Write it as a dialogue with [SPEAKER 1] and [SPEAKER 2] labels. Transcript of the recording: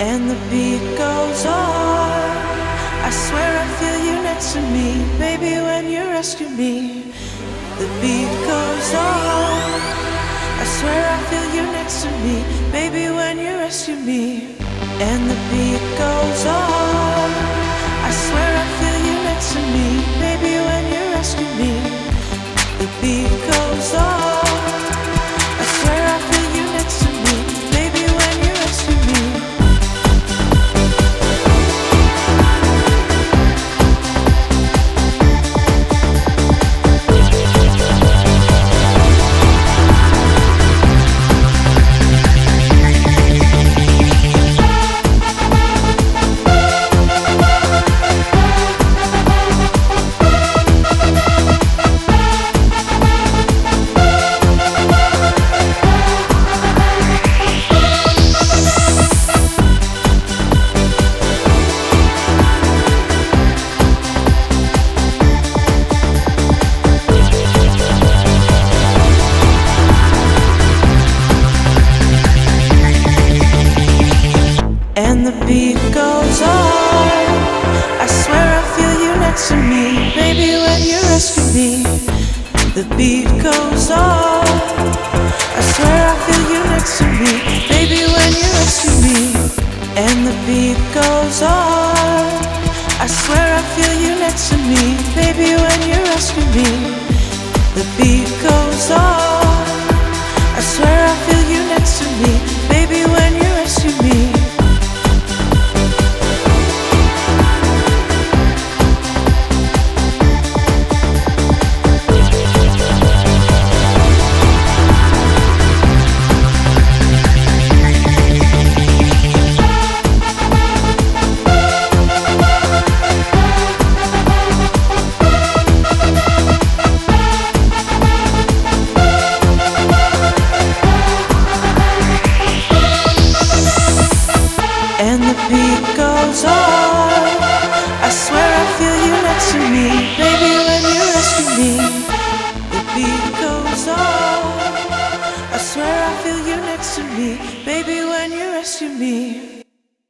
[SPEAKER 1] and the beat goes on. I swear I feel you next to me, baby, when you rescue me. The beat goes on. I swear I feel you next to me, baby, when you rescue me. And the beat goes on. I swear the beat goes on. I swear I feel you next to me, baby, when you rescue me. The beat goes on. I swear I feel you next to me, baby, when you rescue me. And the beat goes on. I swear I feel you next to me, baby, when you rescue me. The beat goes me, baby, when you rescue me.